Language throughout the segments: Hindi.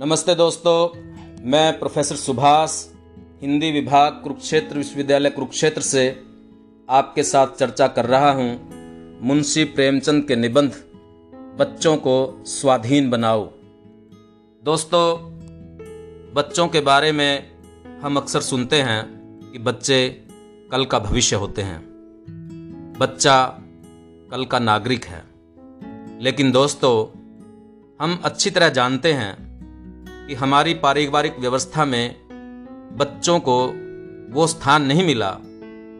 नमस्ते दोस्तों, मैं प्रोफेसर सुभाष, हिंदी विभाग कुरुक्षेत्र विश्वविद्यालय कुरुक्षेत्र से आपके साथ चर्चा कर रहा हूँ। मुंशी प्रेमचंद के निबंध, बच्चों को स्वाधीन बनाओ। दोस्तों, बच्चों के बारे में हम अक्सर सुनते हैं कि बच्चे कल का भविष्य होते हैं। बच्चा कल का नागरिक है। लेकिन दोस्तों, हम अच्छी तरह जानते हैं कि हमारी पारिवारिक व्यवस्था में बच्चों को वो स्थान नहीं मिला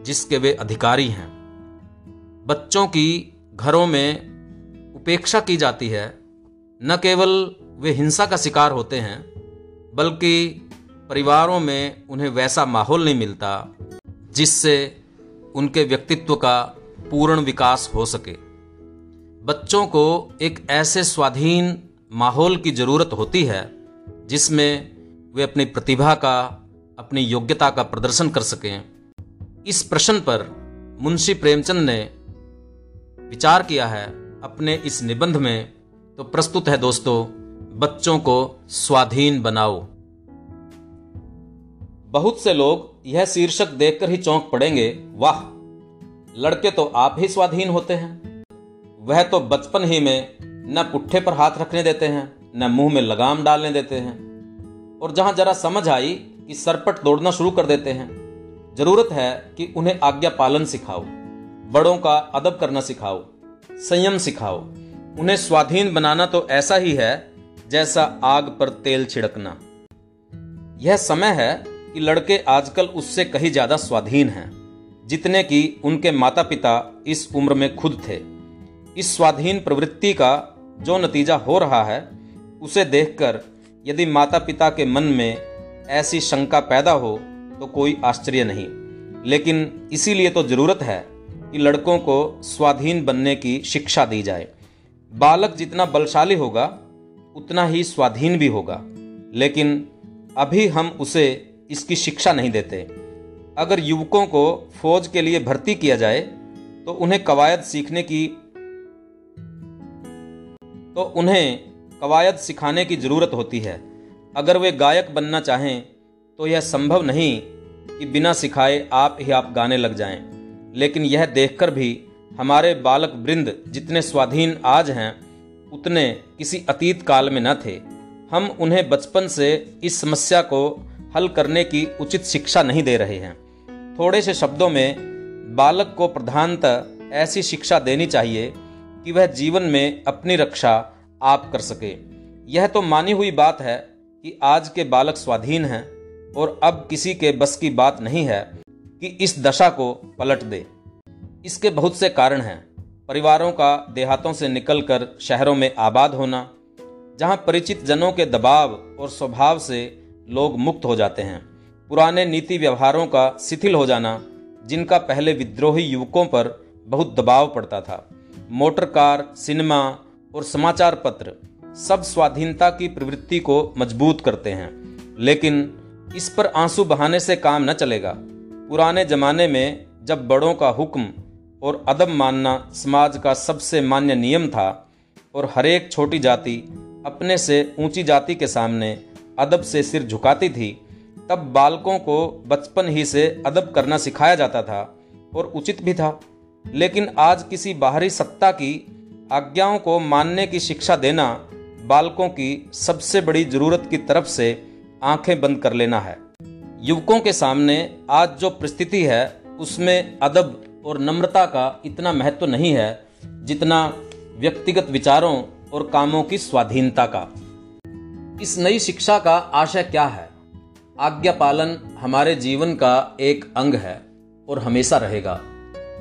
जिसके वे अधिकारी हैं। बच्चों की घरों में उपेक्षा की जाती है। न केवल वे हिंसा का शिकार होते हैं, बल्कि परिवारों में उन्हें वैसा माहौल नहीं मिलता जिससे उनके व्यक्तित्व का पूर्ण विकास हो सके। बच्चों को एक ऐसे स्वाधीन माहौल की ज़रूरत होती है जिसमें वे अपनी प्रतिभा का, अपनी योग्यता का प्रदर्शन कर सकें। इस प्रश्न पर मुंशी प्रेमचंद ने विचार किया है अपने इस निबंध में। तो प्रस्तुत है दोस्तों, बच्चों को स्वाधीन बनाओ। बहुत से लोग यह शीर्षक देखकर ही चौंक पड़ेंगे, वाह, लड़के तो आप ही स्वाधीन होते हैं। वह तो बचपन ही में न पुट्ठे पर हाथ रखने देते हैं। न मुँह में लगाम डालने देते हैं। और जहाँ जरा समझ आई कि सरपट दौड़ना शुरू कर देते हैं, ज़रूरत है कि उन्हें आज्ञा पालन सिखाओ, बड़ों का अदब करना सिखाओ, संयम सिखाओ। उन्हें स्वाधीन बनाना तो ऐसा ही है जैसा आग पर तेल छिड़कना। यह समय है कि लड़के आजकल उससे कहीं ज़्यादा स्वाधीन हैं, जितने कि उनके माता पिता इस उम्र में खुद थे। इस स्वाधीन प्रवृत्ति का जो नतीजा हो रहा है उसे देखकर यदि माता पिता के मन में ऐसी शंका पैदा हो तो कोई आश्चर्य नहीं। लेकिन इसीलिए तो ज़रूरत है कि लड़कों को स्वाधीन बनने की शिक्षा दी जाए। बालक जितना बलशाली होगा, उतना ही स्वाधीन भी होगा। लेकिन अभी हम उसे इसकी शिक्षा नहीं देते। अगर युवकों को फौज के लिए भर्ती किया जाए तो उन्हें कवायद सीखने की तो उन्हें कवायद सिखाने की ज़रूरत होती है। अगर वे गायक बनना चाहें तो यह संभव नहीं कि बिना सिखाए आप ही आप गाने लग जाएँ। लेकिन यह देखकर भी हमारे बालक वृंद जितने स्वाधीन आज हैं, उतने किसी अतीत काल में न थे। हम उन्हें बचपन से इस समस्या को हल करने की उचित शिक्षा नहीं दे रहे हैं। थोड़े से शब्दों में, बालक को प्रधानतः ऐसी शिक्षा देनी चाहिए कि वह जीवन में अपनी रक्षा आप कर सके। यह तो मानी हुई बात है कि आज के बालक स्वाधीन हैं और अब किसी के बस की बात नहीं है कि इस दशा को पलट दे। इसके बहुत से कारण हैं। परिवारों का देहातों से निकलकर शहरों में आबाद होना, जहाँ परिचित जनों के दबाव और स्वभाव से लोग मुक्त हो जाते हैं। पुराने नीति व्यवहारों का शिथिल हो जाना, जिनका पहले विद्रोही युवकों पर बहुत दबाव पड़ता था। मोटर कार, सिनेमा और समाचार पत्र सब स्वाधीनता की प्रवृत्ति को मज़बूत करते हैं। लेकिन इस पर आँसू बहाने से काम न चलेगा। पुराने जमाने में जब बड़ों का हुक्म और अदब मानना समाज का सबसे मान्य नियम था और हरेक छोटी जाति अपने से ऊँची जाति के सामने अदब से सिर झुकाती थी, तब बालकों को बचपन ही से अदब करना सिखाया जाता था और उचित भी था। लेकिन आज किसी बाहरी सत्ता की आज्ञाओं को मानने की शिक्षा देना बालकों की सबसे बड़ी ज़रूरत की तरफ़ से आँखें बंद कर लेना है। युवकों के सामने आज जो परिस्थिति है, उसमें अदब और नम्रता का इतना महत्व नहीं है जितना व्यक्तिगत विचारों और कामों की स्वाधीनता का। इस नई शिक्षा का आशय क्या है? आज्ञा पालन हमारे जीवन का एक अंग है और हमेशा रहेगा।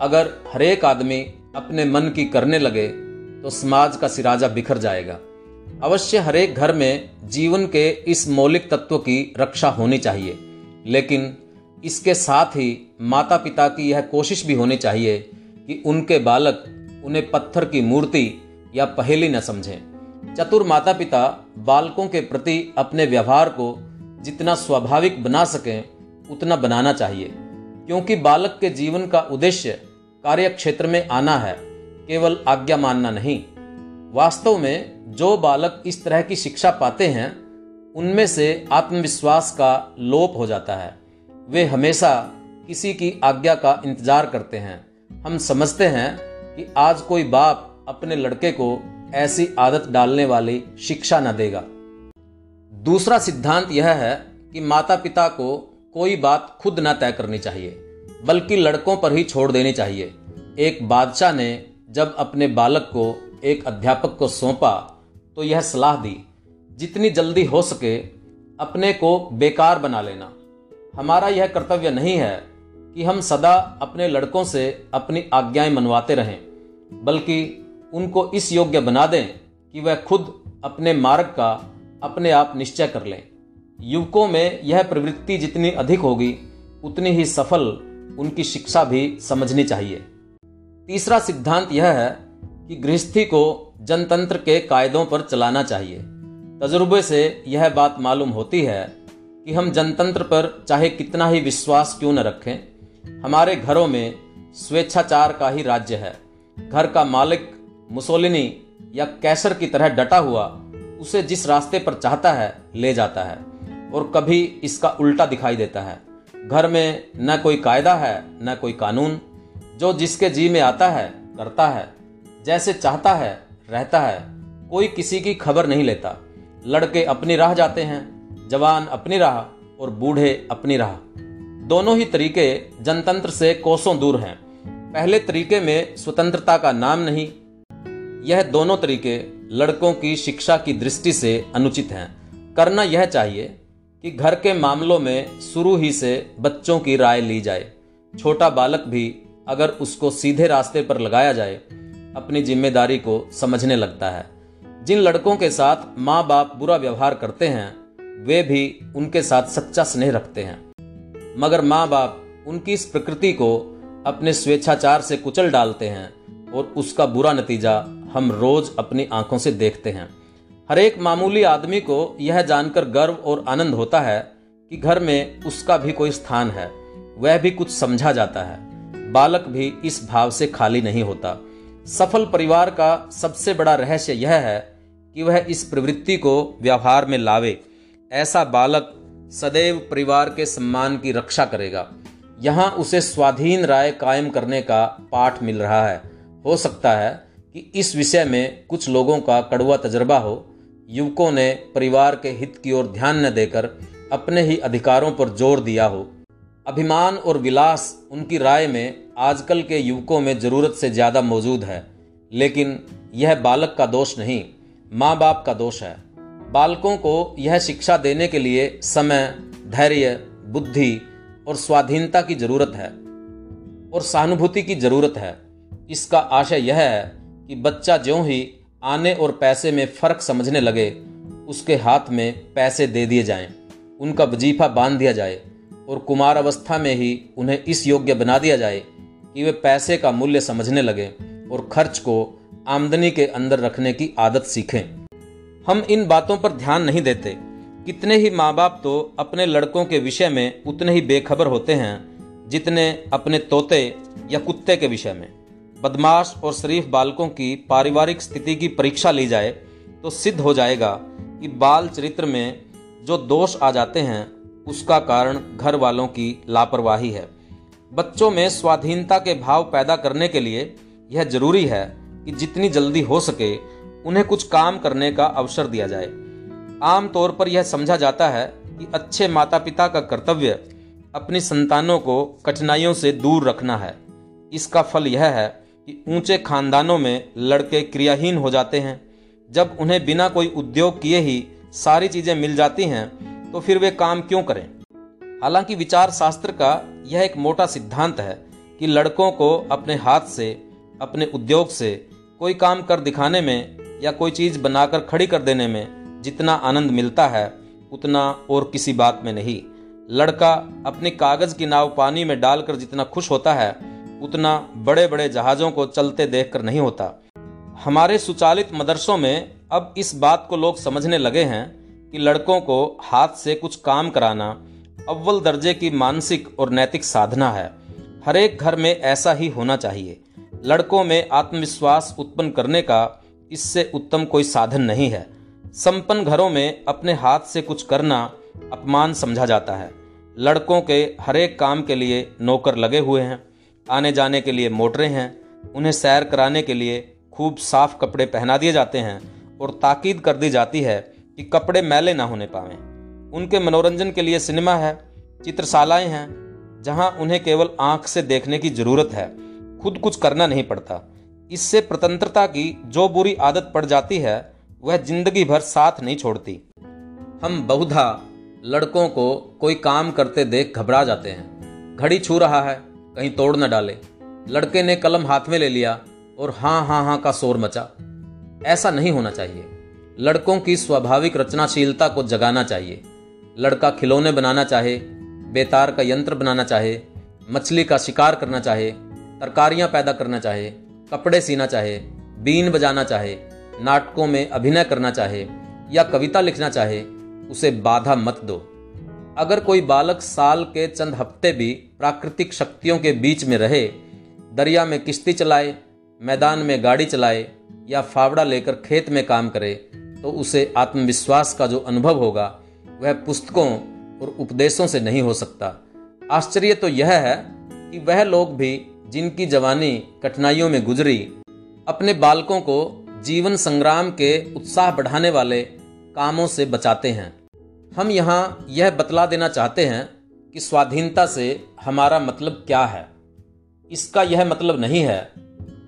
अगर हरेक आदमी अपने मन की करने लगे तो समाज का सिराजा बिखर जाएगा। अवश्य हरेक घर में जीवन के इस मौलिक तत्व की रक्षा होनी चाहिए, लेकिन इसके साथ ही माता पिता की यह कोशिश भी होनी चाहिए कि उनके बालक उन्हें पत्थर की मूर्ति या पहेली न समझें। चतुर माता पिता बालकों के प्रति अपने व्यवहार को जितना स्वाभाविक बना सकें, उतना बनाना चाहिए, क्योंकि बालक के जीवन का उद्देश्य कार्य क्षेत्र में आना है। केवल आज्ञा मानना नहीं। वास्तव में जो बालक इस तरह की शिक्षा पाते हैं, उनमें से आत्मविश्वास का लोप हो जाता है। वे हमेशा किसी की आज्ञा का इंतज़ार करते हैं। हम समझते हैं कि आज कोई बाप अपने लड़के को ऐसी आदत डालने वाली शिक्षा न देगा। दूसरा सिद्धांत यह है कि माता पिता को कोई बात खुद न तय करनी चाहिए, बल्कि लड़कों पर ही छोड़ देनी चाहिए। एक बादशाह ने जब अपने बालक को, एक अध्यापक को सौंपा तो यह सलाह दी, जितनी जल्दी हो सके, अपने को बेकार बना लेना। हमारा यह कर्तव्य नहीं है कि हम सदा अपने लड़कों से अपनी आज्ञाएँ मनवाते रहें, बल्कि उनको इस योग्य बना दें कि वह खुद अपने मार्ग का, अपने आप निश्चय कर लें। युवकों में यह प्रवृत्ति जितनी अधिक होगी, उतनी ही सफल उनकी शिक्षा भी समझनी चाहिए। तीसरा सिद्धांत यह है कि गृहस्थी को जनतंत्र के कायदों पर चलाना चाहिए। तजुर्बे से यह बात मालूम होती है कि हम जनतंत्र पर चाहे कितना ही विश्वास क्यों न रखें, हमारे घरों में स्वेच्छाचार का ही राज्य है। घर का मालिक मुसोलिनी या कैसर की तरह डटा हुआ, उसे जिस रास्ते पर चाहता है, ले जाता है और कभी इसका उल्टा दिखाई देता है। घर में न कोई कायदा है, न कोई कानून जो जिसके जी में आता है, करता है, जैसे चाहता है, रहता है, कोई किसी की खबर नहीं लेता। लड़के अपनी राह जाते हैं, जवान अपनी राह और बूढ़े अपनी राह। दोनों ही तरीके जनतंत्र से कोसों दूर हैं। पहले तरीके में स्वतंत्रता का नाम नहीं, यह दोनों तरीके लड़कों की शिक्षा की दृष्टि से अनुचित हैं। करना यह चाहिए कि घर के मामलों में शुरू ही से बच्चों की राय ली जाए। छोटा बालक भी अगर उसको सीधे रास्ते पर लगाया जाए, अपनी ज़िम्मेदारी को समझने लगता है। जिन लड़कों के साथ माँ बाप बुरा व्यवहार करते हैं, वे भी उनके साथ सच्चा स्नेह रखते हैं। मगर माँ बाप उनकी इस प्रकृति को अपने स्वेच्छाचार से कुचल डालते हैं और उसका बुरा नतीजा हम रोज अपनी आँखों से देखते हैं। हर एक मामूली आदमी को यह जानकर गर्व और आनंद होता है कि घर में उसका भी कोई स्थान है, वह भी कुछ समझा जाता है। बालक भी इस भाव से खाली नहीं होता। सफल परिवार का सबसे बड़ा रहस्य यह है कि वह इस प्रवृत्ति को व्यवहार में लावे। ऐसा बालक सदैव परिवार के सम्मान की रक्षा करेगा। यहाँ उसे स्वाधीन राय कायम करने का पाठ मिल रहा है। हो सकता है कि इस विषय में कुछ लोगों का कड़वा तजर्बा हो। युवकों ने परिवार के हित की ओर ध्यान न देकर अपने ही अधिकारों पर ज़ोर दिया हो। अभिमान और विलास उनकी राय में आजकल के युवकों में ज़रूरत से ज़्यादा मौजूद है। लेकिन यह बालक का दोष नहीं माँ बाप का दोष है। बालकों को यह शिक्षा देने के लिए समय धैर्य बुद्धि और स्वाधीनता की ज़रूरत है और सहानुभूति की ज़रूरत है। इसका आशय यह है कि बच्चा ज्यों ही आने और पैसे में फ़र्क समझने लगे उसके हाथ में पैसे दे दिए जाएँ, उनका वजीफा बाँध दिया जाए और कुमार अवस्था में ही उन्हें इस योग्य बना दिया जाए कि वे पैसे का मूल्य समझने लगे और खर्च को आमदनी के अंदर रखने की आदत सीखें। हम इन बातों पर ध्यान नहीं देते। कितने ही माँ बाप तो अपने लड़कों के विषय में उतने ही बेखबर होते हैं, जितने अपने तोते या कुत्ते के विषय में। बदमाश और शरीफ बालकों की पारिवारिक स्थिति की परीक्षा ली जाए तो सिद्ध हो जाएगा कि बाल चरित्र में जो दोष आ जाते हैं, उसका कारण घर वालों की लापरवाही है। बच्चों में स्वाधीनता के भाव पैदा करने के लिए यह ज़रूरी है कि जितनी जल्दी हो सके उन्हें कुछ काम करने का अवसर दिया जाए। आमतौर पर यह समझा जाता है कि अच्छे माता पिता का कर्तव्य अपनी संतानों को कठिनाइयों से दूर रखना है। इसका फल यह है कि ऊँचे खानदानों में लड़के क्रियाहीन हो जाते हैं। जब उन्हें बिना कोई उद्योग किए ही सारी चीज़ें मिल जाती हैं तो फिर वे काम क्यों करें? हालाँकि विचार शास्त्र का यह एक मोटा सिद्धांत है कि लड़कों को अपने हाथ से, अपने उद्योग से कोई काम कर दिखाने में या कोई चीज़ बनाकर खड़ी कर देने में जितना आनंद मिलता है, उतना और किसी बात में नहीं। लड़का अपने कागज़ की नाव पानी में डालकर जितना खुश होता है, उतना बड़े बड़े जहाज़ों को चलते देखकर नहीं होता। हमारे सुचालित मदरसों में अब इस बात को लोग समझने लगे हैं कि लड़कों को हाथ से कुछ काम कराना अव्वल दर्जे की मानसिक और नैतिक साधना है। हर एक घर में ऐसा ही होना चाहिए। लड़कों में आत्मविश्वास उत्पन्न करने का इससे उत्तम कोई साधन नहीं है। संपन्न घरों में अपने हाथ से कुछ करना अपमान समझा जाता है। लड़कों के हरेक काम के लिए नौकर लगे हुए हैं आने जाने के लिए मोटरें हैं, उन्हें सैर कराने के लिए खूब साफ़ कपड़े पहना दिए जाते हैं और ताकीद कर दी जाती है कि कपड़े मैले ना होने पावें। उनके मनोरंजन के लिए सिनेमा है, चित्रशालाएँ हैं, जहाँ उन्हें केवल आँख से देखने की ज़रूरत है। खुद कुछ करना नहीं पड़ता। इससे स्वतंत्रता की जो बुरी आदत पड़ जाती है, वह ज़िंदगी भर साथ नहीं छोड़ती। हम बहुधा लड़कों को कोई काम करते देख घबरा जाते हैं। घड़ी छू रहा है, कहीं तोड़ न डाले। लड़के ने कलम हाथ में ले लिया और हाँ हाँ हाँ का शोर मचा। ऐसा नहीं होना चाहिए। लड़कों की स्वाभाविक रचनाशीलता को जगाना चाहिए। लड़का खिलौने बनाना चाहे, बेतार का यंत्र बनाना चाहे, मछली का शिकार करना चाहे, तरकारियाँ पैदा करना चाहे, कपड़े सीना चाहे, बीन बजाना चाहे, नाटकों में अभिनय करना चाहे, या कविता लिखना चाहे, उसे बाधा मत दो। अगर कोई बालक साल के चंद हफ़्ते भी प्राकृतिक शक्तियों के बीच में रहे, दरिया में किश्ती चलाए, मैदान में गाड़ी चलाए, या फावड़ा लेकर खेत में काम करे तो उसे आत्मविश्वास का जो अनुभव होगा वह पुस्तकों और उपदेशों से नहीं हो सकता। आश्चर्य तो यह है कि वह लोग भी जिनकी जवानी कठिनाइयों में गुजरी, अपने बालकों को जीवन संग्राम के उत्साह बढ़ाने वाले कामों से बचाते हैं। हम यहाँ यह बतला देना चाहते हैं कि स्वाधीनता से हमारा मतलब क्या है। इसका यह मतलब नहीं है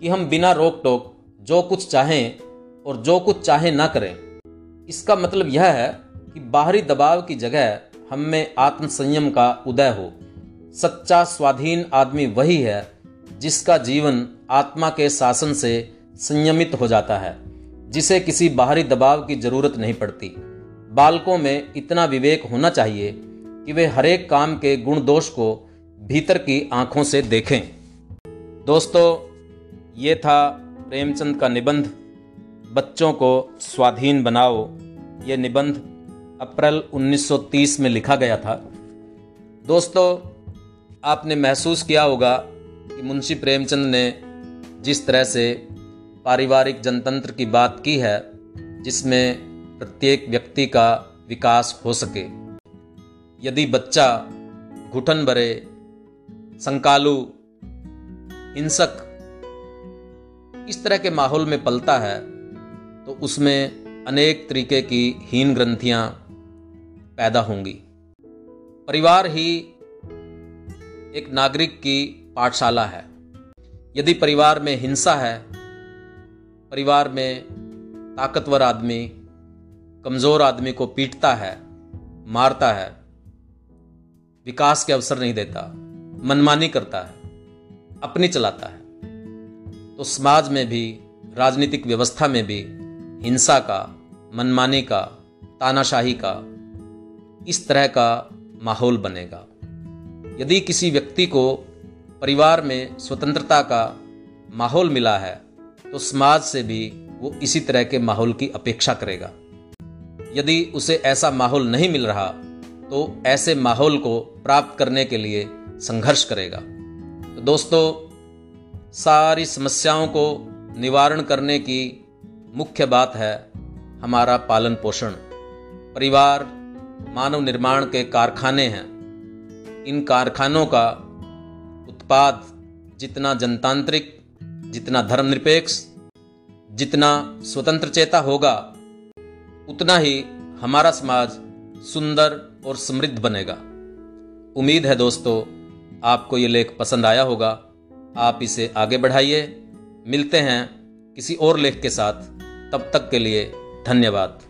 कि हम बिना रोक टोक जो कुछ चाहें और जो कुछ चाहें ना करें। इसका मतलब यह है कि बाहरी दबाव की जगह हम में आत्मसंयम का उदय हो। सच्चा स्वाधीन आदमी वही है जिसका जीवन आत्मा के शासन से संयमित हो जाता है, जिसे किसी बाहरी दबाव की ज़रूरत नहीं पड़ती। बालकों में इतना विवेक होना चाहिए कि वे हरेक काम के गुण दोष को भीतर की आँखों से देखें। दोस्तों, ये था प्रेमचंद का निबंध। बच्चों को स्वाधीन बनाओ, ये निबंध अप्रैल 1930 में लिखा गया था। दोस्तों, आपने महसूस किया होगा कि मुंशी प्रेमचंद ने जिस तरह से पारिवारिक जनतंत्र की बात की है, जिसमें प्रत्येक व्यक्ति का विकास हो सके। यदि बच्चा घुटन भरे, संकालु, हिंसक इस तरह के माहौल में पलता है तो उसमें अनेक तरीके की हीन ग्रंथियाँ पैदा होंगी। परिवार ही एक नागरिक की पाठशाला है। यदि परिवार में हिंसा है, परिवार में ताकतवर आदमी, कमज़ोर आदमी को पीटता है, मारता है, विकास के अवसर नहीं देता, मनमानी करता है, अपनी चलाता है तो समाज में भी, राजनीतिक व्यवस्था में भी हिंसा का, मनमानी का, तानाशाही का इस तरह का माहौल बनेगा। यदि किसी व्यक्ति को परिवार में स्वतंत्रता का माहौल मिला है तो समाज से भी वो इसी तरह के माहौल की अपेक्षा करेगा। यदि उसे ऐसा माहौल नहीं मिल रहा तो ऐसे माहौल को प्राप्त करने के लिए संघर्ष करेगा। तो दोस्तों, सारी समस्याओं को निवारण करने की मुख्य बात है हमारा पालन पोषण। परिवार मानव निर्माण के कारखाने हैं। इन कारखानों का उत्पाद जितना जनतांत्रिक, जितना धर्मनिरपेक्ष, जितना स्वतंत्र चेता होगा, उतना ही हमारा समाज सुंदर और समृद्ध बनेगा। उम्मीद है दोस्तों, आपको ये लेख पसंद आया होगा। आप इसे आगे बढ़ाइए। मिलते हैं किसी और लेख के साथ। तब तक के लिए धन्यवाद।